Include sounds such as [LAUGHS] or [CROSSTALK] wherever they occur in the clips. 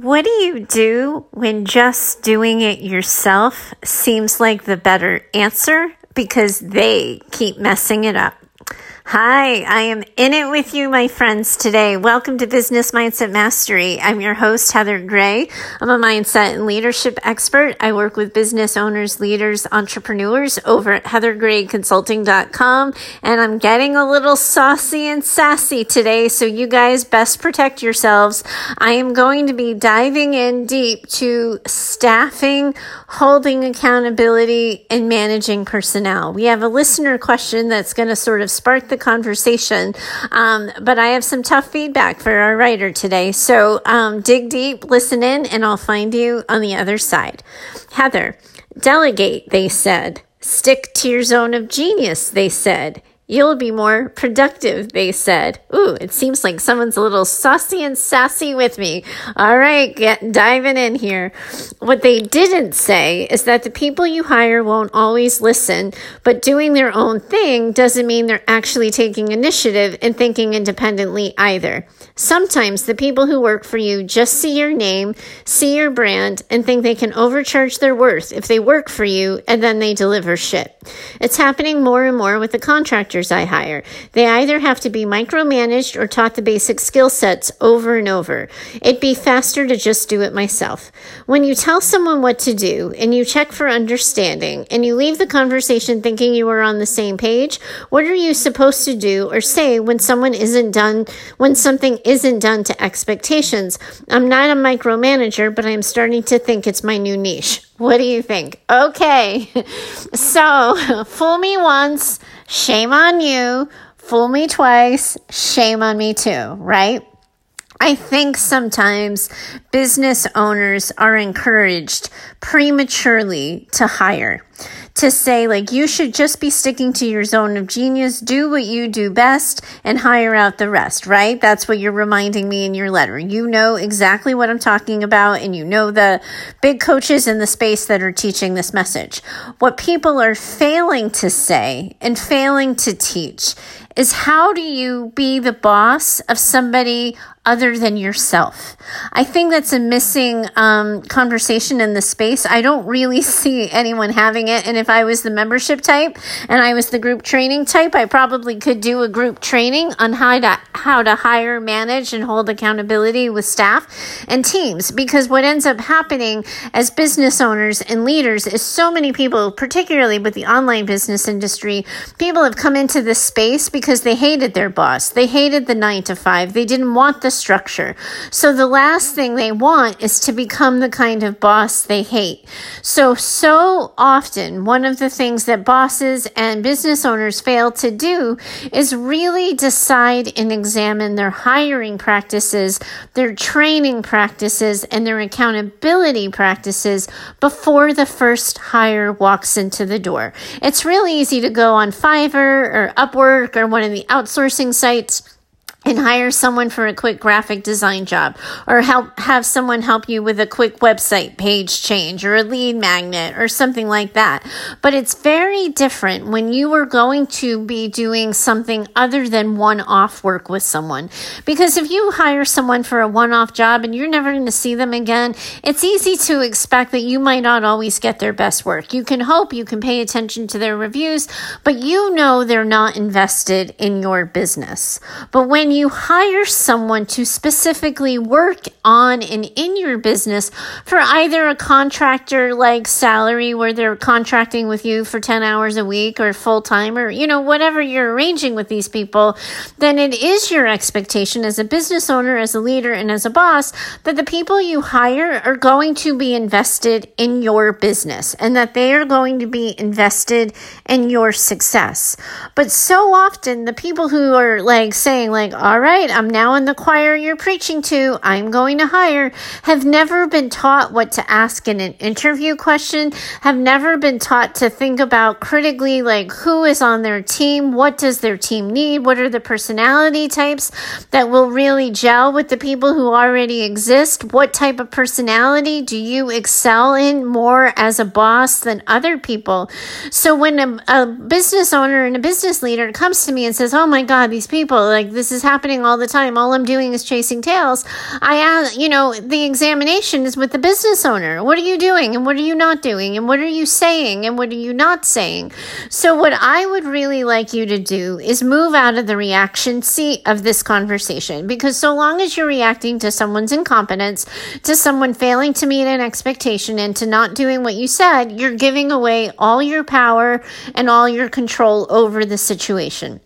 What do you do when just doing it yourself seems like the better answer because they keep messing it up? Hi, I am in it with you, my friends, today. Welcome to Business Mindset Mastery. I'm your host, Heather Gray. I'm a mindset and leadership expert. I work with business owners, leaders, entrepreneurs over at heathergrayconsulting.com. And I'm getting a little saucy and sassy today, so you guys best protect yourselves. I am going to be diving in deep to staffing, holding accountability, and managing personnel. We have a listener question that's going to sort of spark the conversation. Um, but I have some tough feedback for our writer today. So um, dig deep, listen in, and I'll find you on the other side. Heather, delegate, they said. Stick to your zone of genius, they said. You'll be more productive, they said. Ooh, it seems like someone's a little saucy and sassy with me. All right, get diving in here. What they didn't say is that the people you hire won't always listen, but doing their own thing doesn't mean they're actually taking initiative and thinking independently either. Sometimes the people who work for you just see your name, see your brand, and think they can overcharge their worth if they work for you and then they deliver shit. It's happening more and more with the contractors I hire. They either have to be micromanaged or taught the basic skill sets over and over. It'd be faster to just do it myself. When you tell someone what to do and you check for understanding and you leave the conversation thinking you are on the same page, what are you supposed to do or say when someone isn't done, when something isn't done to expectations? I'm not a micromanager, but I'm starting to think it's my new niche. What do you think? Okay. [LAUGHS] So, fool me once, shame on you. Fool me twice, shame on me too, right? I think sometimes business owners are encouraged prematurely to hire to say like you should just be sticking to your zone of genius, do what you do best and hire out the rest, right? That's what you're reminding me in your letter. You know exactly what I'm talking about and you know the big coaches in the space that are teaching this message. What people are failing to say and failing to teach is how do you be the boss of somebody other than yourself? I think that's a missing um, conversation in the space. I don't really [LAUGHS] see anyone having it. And if I was the membership type and I was the group training type, I probably could do a group training on how to how to hire, manage, and hold accountability with staff and teams. Because what ends up happening as business owners and leaders is so many people, particularly with the online business industry, people have come into this space because because they hated their boss. They hated the nine to five. They didn't want the structure. So the last thing they want is to become the kind of boss they hate. So, so often, one of the things that bosses and business owners fail to do is really decide and examine their hiring practices, their training practices, and their accountability practices before the first hire walks into the door. It's really easy to go on Fiverr or Upwork or one of the outsourcing sites and hire someone for a quick graphic design job or help have someone help you with a quick website page change or a lead magnet or something like that. But it's very different when you are going to be doing something other than one off work with someone. Because if you hire someone for a one off job and you're never going to see them again, it's easy to expect that you might not always get their best work. You can hope, you can pay attention to their reviews, but you know they're not invested in your business. But when you you hire someone to specifically work on and in your business for either a contractor like salary where they're contracting with you for 10 hours a week or full time or, you know, whatever you're arranging with these people, then it is your expectation as a business owner, as a leader, and as a boss that the people you hire are going to be invested in your business and that they are going to be invested in your success. But so often the people who are like saying like, all right, I'm now in the choir you're preaching to. I'm going to hire. Have never been taught what to ask in an interview question. Have never been taught to think about critically, like who is on their team? What does their team need? What are the personality types that will really gel with the people who already exist? What type of personality do you excel in more as a boss than other people? So when a, a business owner and a business leader comes to me and says, Oh my God, these people, like this is how happening all the time. All I'm doing is chasing tails. I ask, you know, the examination is with the business owner. What are you doing and what are you not doing and what are you saying and what are you not saying? So what I would really like you to do is move out of the reaction seat of this conversation because so long as you're reacting to someone's incompetence, to someone failing to meet an expectation and to not doing what you said, you're giving away all your power and all your control over the situation.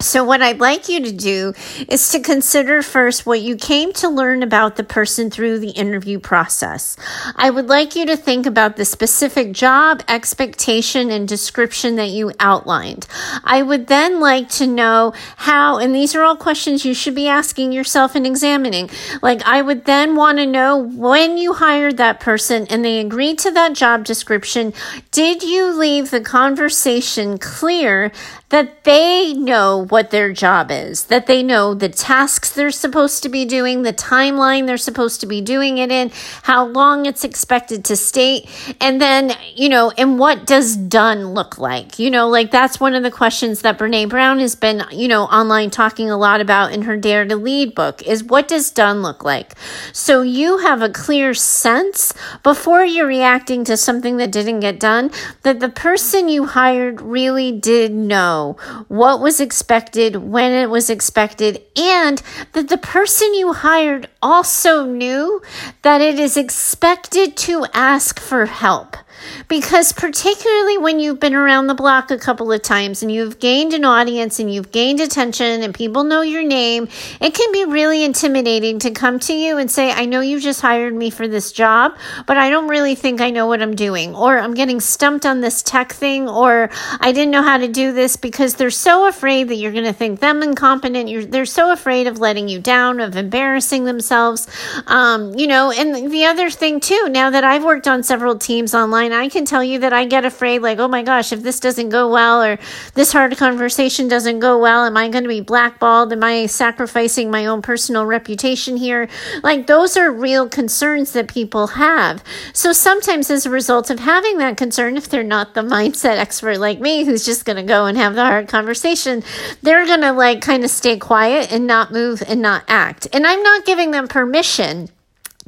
So, what I'd like you to do is to consider first what you came to learn about the person through the interview process. I would like you to think about the specific job, expectation, and description that you outlined. I would then like to know how, and these are all questions you should be asking yourself and examining. Like, I would then want to know when you hired that person and they agreed to that job description, did you leave the conversation clear that they know what their job is, that they know the tasks they're supposed to be doing, the timeline they're supposed to be doing it in, how long it's expected to state, and then, you know, and what does done look like? You know, like that's one of the questions that Brene Brown has been, you know, online talking a lot about in her Dare to Lead book is what does done look like? So you have a clear sense before you're reacting to something that didn't get done that the person you hired really did know what was expected, when it was expected, and that the person you hired also knew that it is expected to ask for help. Because, particularly when you've been around the block a couple of times and you've gained an audience and you've gained attention and people know your name, it can be really intimidating to come to you and say, I know you just hired me for this job, but I don't really think I know what I'm doing, or I'm getting stumped on this tech thing, or I didn't know how to do this because they're so afraid that you're going to think them incompetent. You're, they're so afraid of letting you down, of embarrassing themselves. Um, you know, and the other thing too, now that I've worked on several teams online, I can tell you that I get afraid, like, oh my gosh, if this doesn't go well or this hard conversation doesn't go well, am I going to be blackballed? Am I sacrificing my own personal reputation here? Like, those are real concerns that people have. So sometimes, as a result of having that concern, if they're not the mindset expert like me, who's just going to go and have the hard conversation, they're going to like kind of stay quiet and not move and not act. And I'm not giving them permission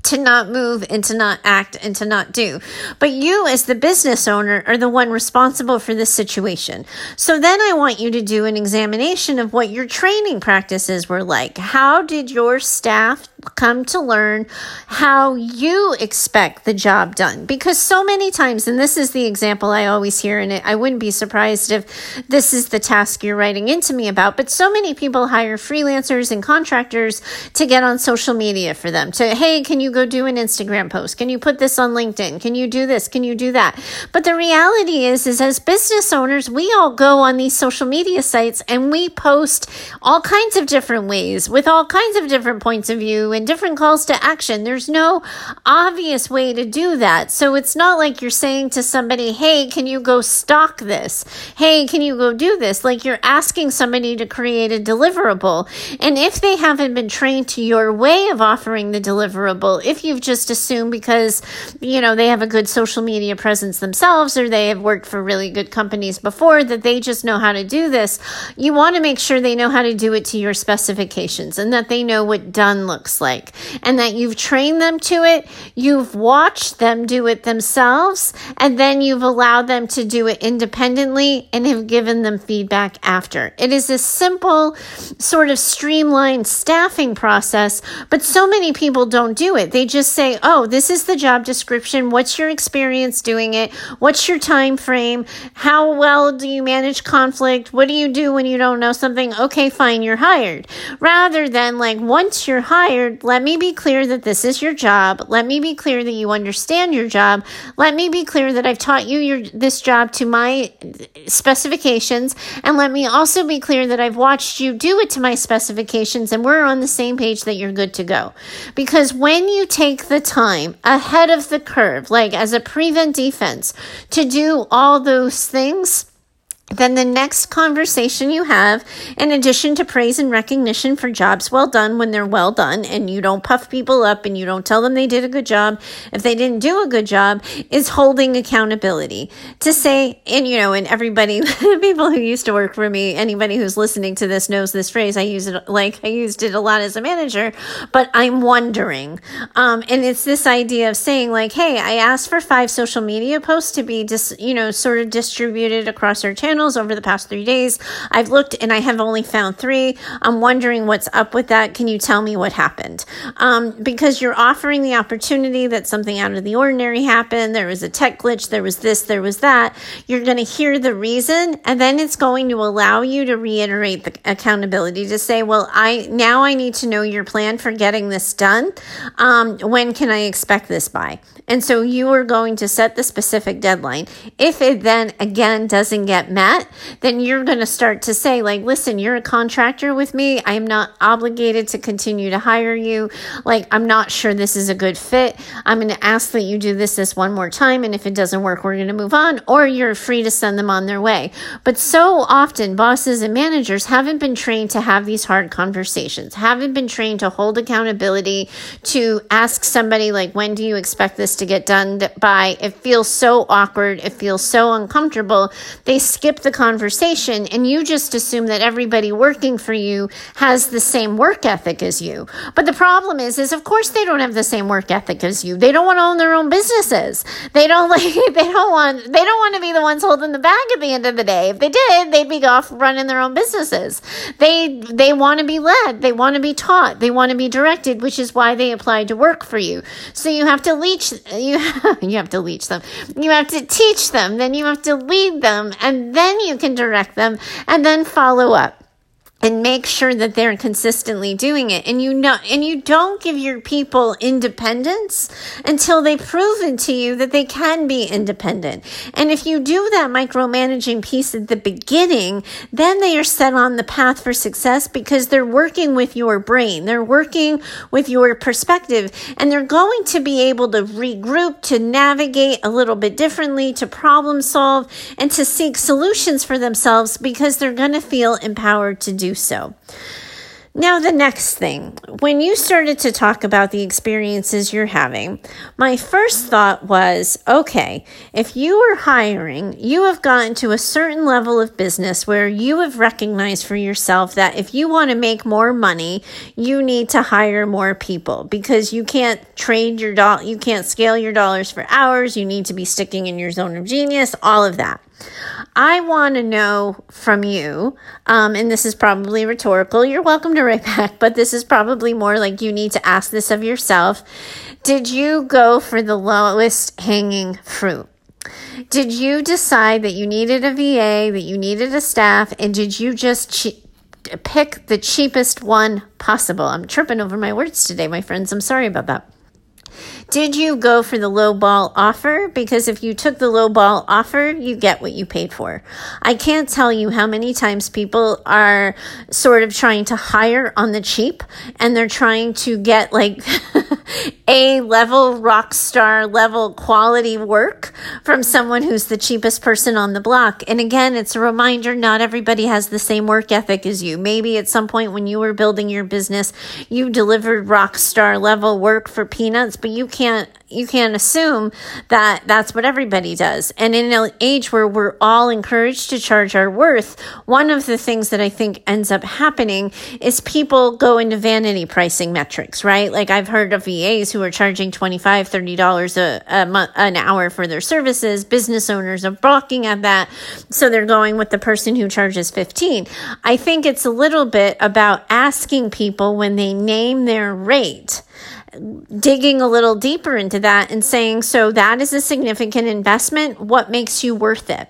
to not move and to not act and to not do. But you, as the business owner, are the one responsible for this situation. So then I want you to do an examination of what your training practices were like. How did your staff come to learn how you expect the job done? Because so many times, and this is the example I always hear, and I wouldn't be surprised if this is the task you're writing into me about, but so many people hire freelancers and contractors to get on social media for them to, hey, can you go do an Instagram post? Can you put this on LinkedIn? Can you do this? Can you do that? But the reality is, is as business owners, we all go on these social media sites and we post all kinds of different ways with all kinds of different points of view and different calls to action. There's no obvious way to do that. So it's not like you're saying to somebody, Hey, can you go stock this? Hey, can you go do this? Like you're asking somebody to create a deliverable. And if they haven't been trained to your way of offering the deliverable, if you've just assumed because, you know, they have a good social media presence themselves or they have worked for really good companies before that they just know how to do this, you want to make sure they know how to do it to your specifications and that they know what done looks like and that you've trained them to it, you've watched them do it themselves, and then you've allowed them to do it independently and have given them feedback after. It is a simple, sort of streamlined staffing process, but so many people don't do it. They just say, "Oh, this is the job description. What's your experience doing it? What's your time frame? How well do you manage conflict? What do you do when you don't know something? Okay, fine, you're hired." Rather than like once you're hired, let me be clear that this is your job. Let me be clear that you understand your job. Let me be clear that I've taught you your this job to my specifications and let me also be clear that I've watched you do it to my specifications and we're on the same page that you're good to go. Because when you take the time ahead of the curve, like as a prevent defense, to do all those things, then the next conversation you have, in addition to praise and recognition for jobs well done when they're well done, and you don't puff people up and you don't tell them they did a good job if they didn't do a good job, is holding accountability. To say, and you know, and everybody, [LAUGHS] people who used to work for me, anybody who's listening to this knows this phrase. I use it like I used it a lot as a manager, but I'm wondering. Um, and it's this idea of saying, like, hey, I asked for five social media posts to be, dis, you know, sort of distributed across our channel channels over the past three days. I've looked and I have only found three. I'm wondering what's up with that. Can you tell me what happened? Um, because you're offering the opportunity that something out of the ordinary happened. There was a tech glitch. There was this, there was that. You're going to hear the reason and then it's going to allow you to reiterate the accountability to say, well, I now I need to know your plan for getting this done. Um, when can I expect this by? And so you are going to set the specific deadline. If it then again doesn't get met, then you're going to start to say, like, listen, you're a contractor with me. I am not obligated to continue to hire you. Like, I'm not sure this is a good fit. I'm going to ask that you do this this one more time. And if it doesn't work, we're going to move on, or you're free to send them on their way. But so often, bosses and managers haven't been trained to have these hard conversations, haven't been trained to hold accountability, to ask somebody, like, when do you expect this to get done by. It feels so awkward. It feels so uncomfortable. They skip the conversation and you just assume that everybody working for you has the same work ethic as you. But the problem is, is of course they don't have the same work ethic as you. They don't want to own their own businesses. They don't [LAUGHS] like, they don't want, they don't want to be the ones holding the bag at the end of the day. If they did, they'd be off running their own businesses. They, they want to be led. They want to be taught. They want to be directed, which is why they applied to work for you. So you have to leech, you [LAUGHS] you have to leach them. You have to teach them, then you have to lead them, and then you can direct them, and then follow up and make sure that they're consistently doing it. And you know and you don't give your people independence until they've proven to you that they can be independent. And if you do that micromanaging piece at the beginning then they are set on the path for success because they're working with your brain. They're working with your perspective. And they're going to be able to regroup to navigate a little bit differently to problem solve and to seek solutions for themselves because they're going to feel empowered to do so. Now, the next thing, when you started to talk about the experiences you're having, my first thought was okay, if you are hiring, you have gotten to a certain level of business where you have recognized for yourself that if you want to make more money, you need to hire more people because you can't trade your doll, you can't scale your dollars for hours, you need to be sticking in your zone of genius, all of that. I want to know from you, um, and this is probably rhetorical. You're welcome to write [LAUGHS] back, but this is probably more like you need to ask this of yourself. Did you go for the lowest hanging fruit? Did you decide that you needed a VA, that you needed a staff, and did you just pick the cheapest one possible? I'm tripping over my words today, my friends. I'm sorry about that. Did you go for the low ball offer? Because if you took the low ball offer, you get what you paid for. I can't tell you how many times people are sort of trying to hire on the cheap and they're trying to get like [LAUGHS] a level rock star level quality work from someone who's the cheapest person on the block. And again, it's a reminder not everybody has the same work ethic as you. Maybe at some point when you were building your business, you delivered rock star level work for peanuts, but you can't you can't assume that that's what everybody does. And in an age where we're all encouraged to charge our worth, one of the things that I think ends up happening is people go into vanity pricing metrics, right? Like I've heard of VAs who are charging $25, $30 a, a month, an hour for their services. Business owners are balking at that. So they're going with the person who charges 15. I think it's a little bit about asking people when they name their rate digging a little deeper into that and saying, so that is a significant investment. What makes you worth it?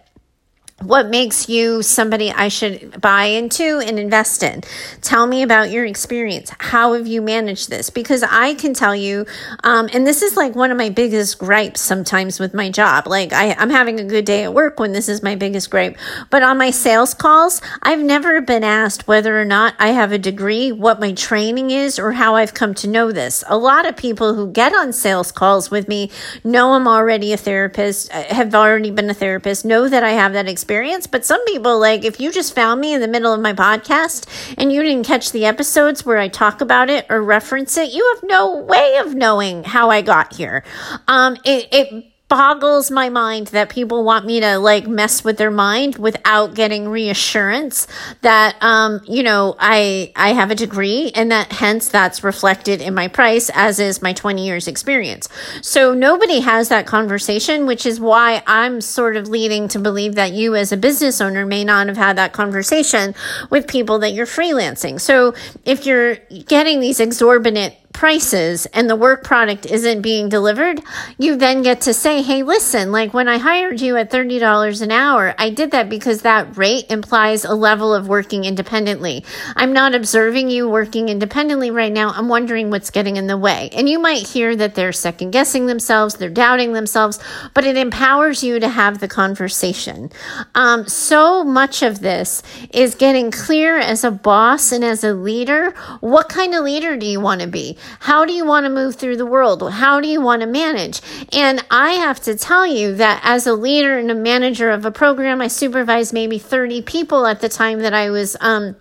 What makes you somebody I should buy into and invest in? Tell me about your experience. How have you managed this? Because I can tell you, um, and this is like one of my biggest gripes sometimes with my job. Like I, I'm having a good day at work when this is my biggest gripe, but on my sales calls, I've never been asked whether or not I have a degree, what my training is, or how I've come to know this. A lot of people who get on sales calls with me know I'm already a therapist, uh, have already been a therapist, know that I have that experience experience. But some people, like, if you just found me in the middle of my podcast and you didn't catch the episodes where I talk about it or reference it, you have no way of knowing how I got here. Um, it, it boggles my mind that people want me to like mess with their mind without getting reassurance that um you know I I have a degree and that hence that's reflected in my price as is my 20 years experience. So nobody has that conversation which is why I'm sort of leading to believe that you as a business owner may not have had that conversation with people that you're freelancing. So if you're getting these exorbitant prices and the work product isn't being delivered, you then get to say, hey, listen, like when I hired you at $30 an hour, I did that because that rate implies a level of working independently. I'm not observing you working independently right now. I'm wondering what's getting in the way. And you might hear that they're second guessing themselves, they're doubting themselves, but it empowers you to have the conversation. Um, so much of this is getting clear as a boss and as a leader. What kind of leader do you want to be? How do you want to move through the world? How do you want to manage? And I have to tell you that as a leader and a manager of a program, I supervised maybe 30 people at the time that I was, um,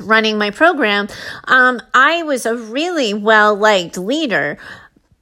running my program, um, I was a really well liked leader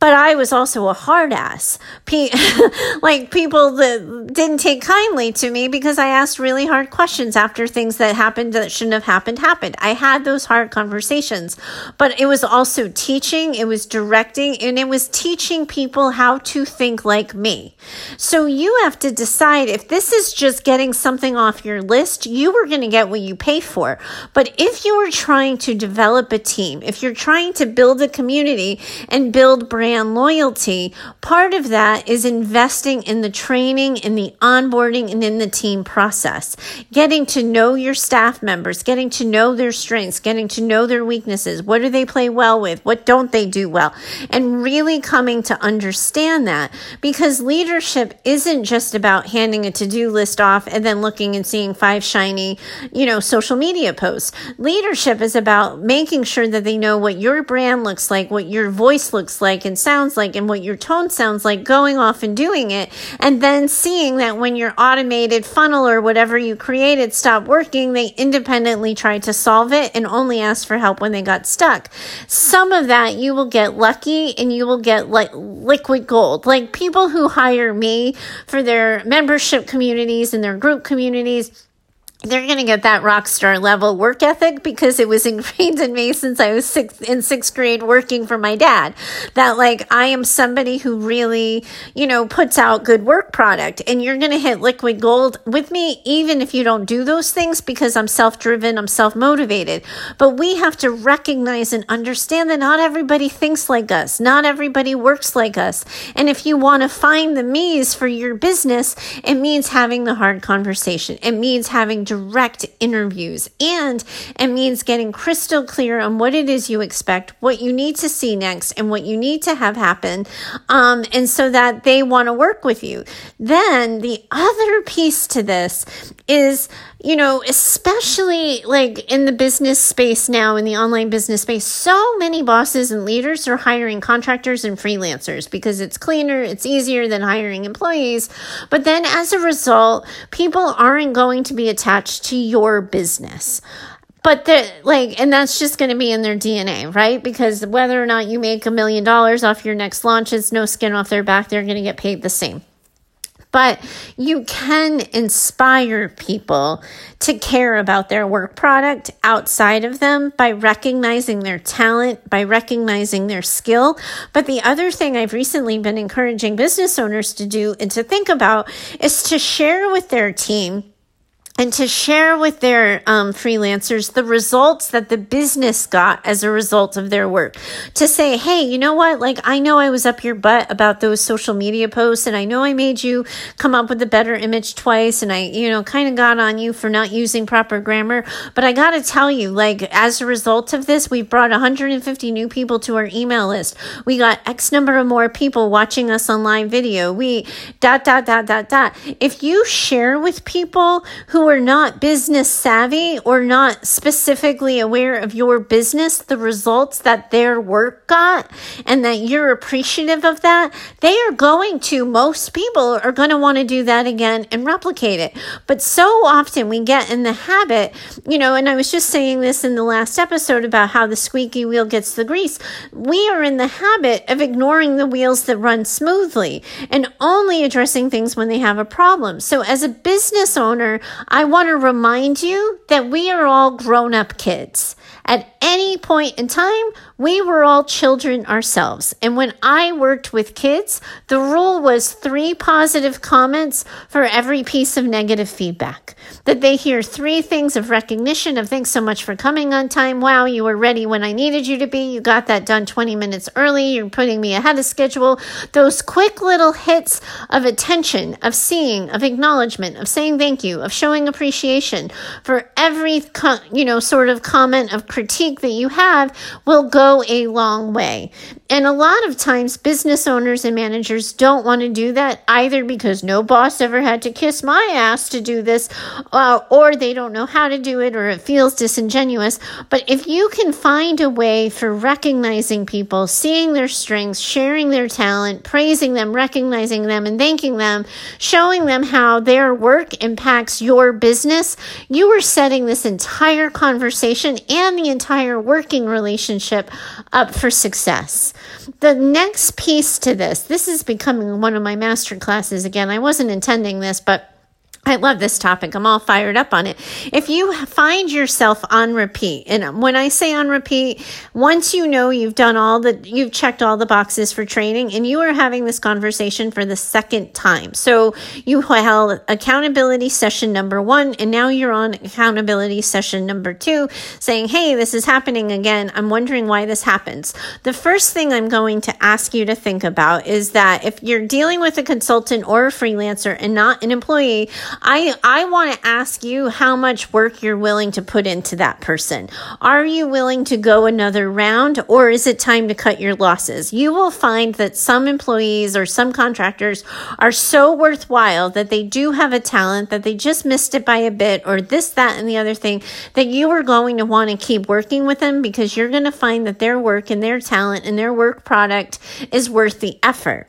but I was also a hard ass. Pe- [LAUGHS] like people that didn't take kindly to me because I asked really hard questions after things that happened that shouldn't have happened happened. I had those hard conversations, but it was also teaching, it was directing, and it was teaching people how to think like me. So you have to decide if this is just getting something off your list, you are going to get what you pay for. But if you are trying to develop a team, if you're trying to build a community and build brand brand loyalty, part of that is investing in the training, in the onboarding, and in the team process. Getting to know your staff members, getting to know their strengths, getting to know their weaknesses. What do they play well with? What don't they do well? And really coming to understand that because leadership isn't just about handing a to do list off and then looking and seeing five shiny, you know, social media posts. Leadership is about making sure that they know what your brand looks like, what your voice looks like, and sounds like and what your tone sounds like, going off and doing it, and then seeing that when your automated funnel or whatever you created stopped working, they independently tried to solve it and only asked for help when they got stuck. Some of that you will get lucky and you will get like liquid gold. Like people who hire me for their membership communities and their group communities they're going to get that rock star level work ethic because it was ingrained in me since I was sixth, in sixth grade working for my dad. That like I am somebody who really, you know, puts out good work product and you're going to hit liquid gold with me even if you don't do those things because I'm self driven, I'm self motivated. But we have to recognize and understand that not everybody thinks like us, not everybody works like us. And if you want to find the me's for your business, it means having the hard conversation. It means having direct interviews. And it means getting crystal clear on what it is you expect, what you need to see next, and what you need to have happen. Um, and so that they want to work with you. Then the other piece to this is you know, especially like in the business space now, in the online business space, so many bosses and leaders are hiring contractors and freelancers because it's cleaner, it's easier than hiring employees. But then as a result, people aren't going to be attached to your business. But the like and that's just going to be in their dna right? Because whether or not you make a million dollars off your next launch it's no skin off their back. They're going to get paid the same but you can inspire people to care about their work product outside of them by recognizing their talent, by recognizing their skill. But the other thing I've recently been encouraging business owners to do and to think about is to share with their team and to share with their um, freelancers the results that the business got as a result of their work. To say, hey, you know what? Like, I know I was up your butt about those social media posts, and I know I made you come up with a better image twice, and I, you know, kind of got on you for not using proper grammar. But I got to tell you, like, as a result of this, we brought 150 new people to our email list. We got X number of more people watching us on live video. We dot, dot, dot, dot, dot. If you share with people who are not business savvy or not specifically aware of your business, the results that their work got, and that you're appreciative of that, they are going to, most people are going to want to do that again and replicate it. But so often we get in the habit, you know, and I was just saying this in the last episode about how the squeaky wheel gets the grease. We are in the habit of ignoring the wheels that run smoothly and only addressing things when they have a problem. So as a business owner, I want to remind you that we are all grown up kids. At any point in time, we were all children ourselves. And when I worked with kids, the rule was three positive comments for every piece of negative feedback. That they hear three things of recognition of thanks so much for coming on time. Wow, you were ready when I needed you to be. You got that done 20 minutes early. You're putting me ahead of schedule. Those quick little hits of attention, of seeing, of acknowledgement, of saying thank you, of showing appreciation for every, you know, sort of comment of critique that you have will go a long way. And a lot of times, business owners and managers don't want to do that either because no boss ever had to kiss my ass to do this, uh, or they don't know how to do it, or it feels disingenuous. But if you can find a way for recognizing people, seeing their strengths, sharing their talent, praising them, recognizing them, and thanking them, showing them how their work impacts your business, you are setting this entire conversation and the entire working relationship up for success. The next piece to this, this is becoming one of my master classes again. I wasn't intending this, but I love this topic. I'm all fired up on it. If you find yourself on repeat, and when I say on repeat, once you know you've done all the, you've checked all the boxes for training and you are having this conversation for the second time. So you held accountability session number one, and now you're on accountability session number two saying, Hey, this is happening again. I'm wondering why this happens. The first thing I'm going to ask you to think about is that if you're dealing with a consultant or a freelancer and not an employee, I I want to ask you how much work you're willing to put into that person. Are you willing to go another round or is it time to cut your losses? You will find that some employees or some contractors are so worthwhile that they do have a talent that they just missed it by a bit or this that and the other thing that you are going to want to keep working with them because you're going to find that their work and their talent and their work product is worth the effort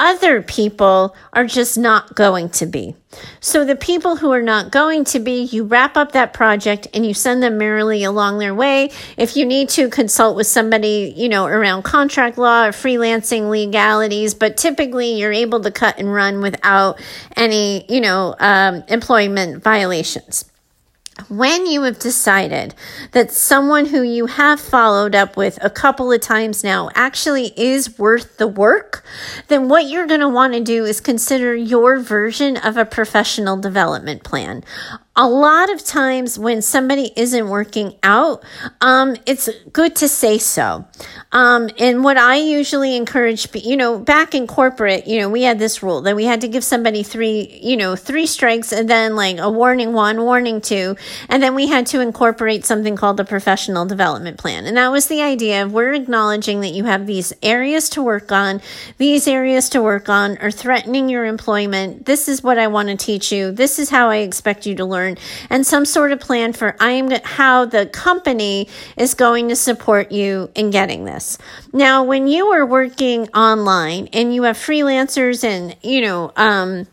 other people are just not going to be. So the people who are not going to be, you wrap up that project and you send them merrily along their way. If you need to consult with somebody, you know, around contract law or freelancing legalities, but typically you're able to cut and run without any, you know, um, employment violations when you have decided that someone who you have followed up with a couple of times now actually is worth the work, then what you're going to want to do is consider your version of a professional development plan a lot of times when somebody isn't working out, um, it's good to say so. Um, and what I usually encourage, you know, back in corporate, you know, we had this rule that we had to give somebody three, you know, three strikes and then like a warning one, warning two. And then we had to incorporate something called a professional development plan. And that was the idea of we're acknowledging that you have these areas to work on. These areas to work on are threatening your employment. This is what I want to teach you. This is how I expect you to learn learn and some sort of plan for I'm how the company is going to support you in getting this. Now, when you are working online and you have freelancers and, you know, um,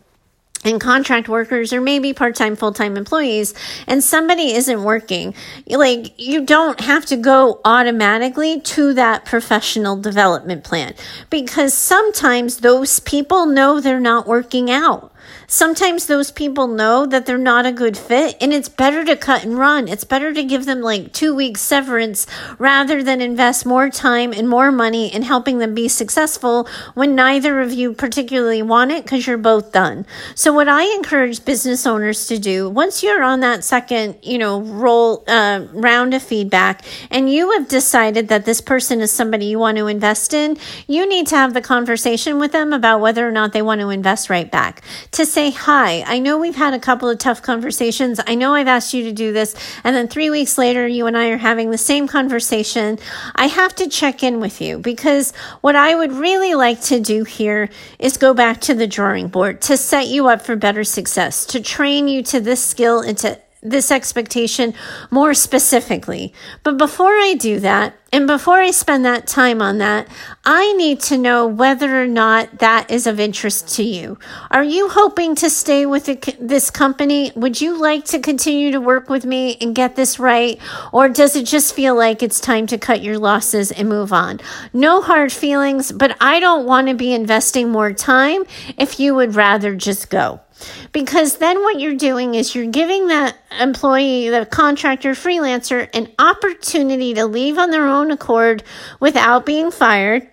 and contract workers or maybe part-time full-time employees and somebody isn't working like you don't have to go automatically to that professional development plan because sometimes those people know they're not working out Sometimes those people know that they're not a good fit and it's better to cut and run. It's better to give them like two weeks severance rather than invest more time and more money in helping them be successful when neither of you particularly want it because you're both done. So what I encourage business owners to do once you're on that second, you know, roll, uh, round of feedback and you have decided that this person is somebody you want to invest in, you need to have the conversation with them about whether or not they want to invest right back to say, Hi, I know we've had a couple of tough conversations. I know I've asked you to do this. And then three weeks later, you and I are having the same conversation. I have to check in with you because what I would really like to do here is go back to the drawing board to set you up for better success, to train you to this skill and to this expectation more specifically. But before I do that, and before I spend that time on that, I need to know whether or not that is of interest to you. Are you hoping to stay with this company? Would you like to continue to work with me and get this right? Or does it just feel like it's time to cut your losses and move on? No hard feelings, but I don't want to be investing more time if you would rather just go. Because then what you're doing is you're giving that employee, the contractor, freelancer, an opportunity to leave on their own accord without being fired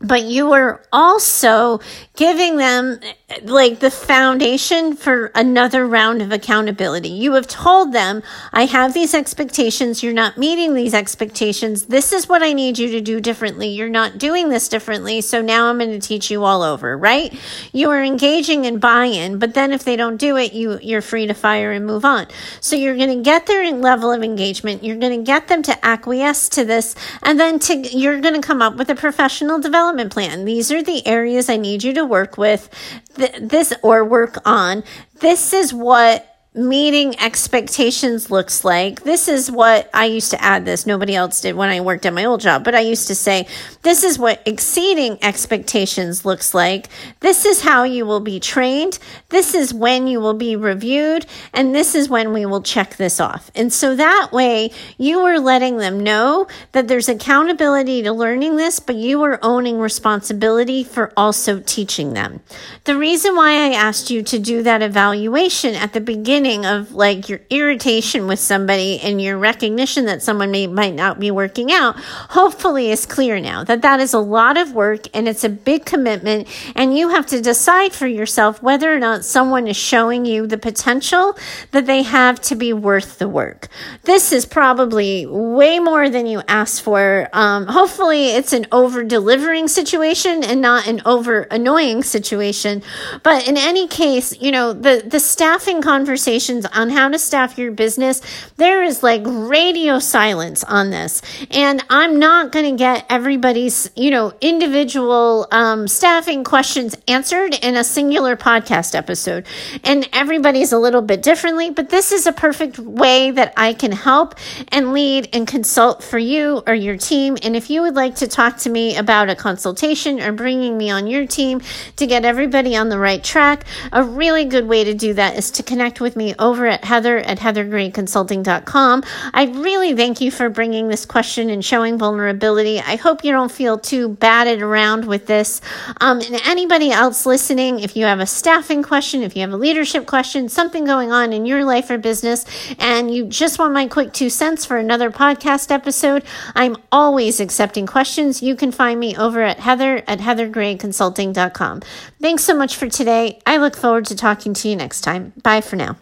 but you are also giving them like the foundation for another round of accountability. You have told them, I have these expectations. You're not meeting these expectations. This is what I need you to do differently. You're not doing this differently. So now I'm going to teach you all over, right? You are engaging in buy-in, but then if they don't do it, you, you're free to fire and move on. So you're going to get their level of engagement. You're going to get them to acquiesce to this. And then to, you're going to come up with a professional development development plan. These are the areas I need you to work with th- this or work on. This is what meeting expectations looks like. This is what I used to add this. Nobody else did when I worked at my old job, but I used to say, this is what exceeding expectations looks like. This is how you will be trained. This is when you will be reviewed. And this is when we will check this off. And so that way you are letting them know that there's accountability to learning this, but you are owning responsibility for also teaching them. The reason why I asked you to do that evaluation at the beginning of like your irritation with somebody and your recognition that someone may might not be working out hopefully is clear now that that is a lot of work and it's a big commitment and you have to decide for yourself whether or not someone is showing you the potential that they have to be worth the work. This is probably way more than you asked for. Um, hopefully it's an over delivering situation and not an over annoying situation. But in any case you know the the staffing conversation on how to staff your business, there is like radio silence on this. And I'm not going to get everybody's, you know, individual um, staffing questions answered in a singular podcast episode. And everybody's a little bit differently, but this is a perfect way that I can help and lead and consult for you or your team. And if you would like to talk to me about a consultation or bringing me on your team to get everybody on the right track, a really good way to do that is to connect with me over at heather at heathergrayconsulting.com. I really thank you for bringing this question and showing vulnerability. I hope you don't feel too batted around with this. Um, and anybody else listening, if you have a staffing question, if you have a leadership question, something going on in your life or business, and you just want my quick two cents for another podcast episode, I'm always accepting questions. You can find me over at heather at heathergrayconsulting.com. Thanks so much for today. I look forward to talking to you next time. Bye for now.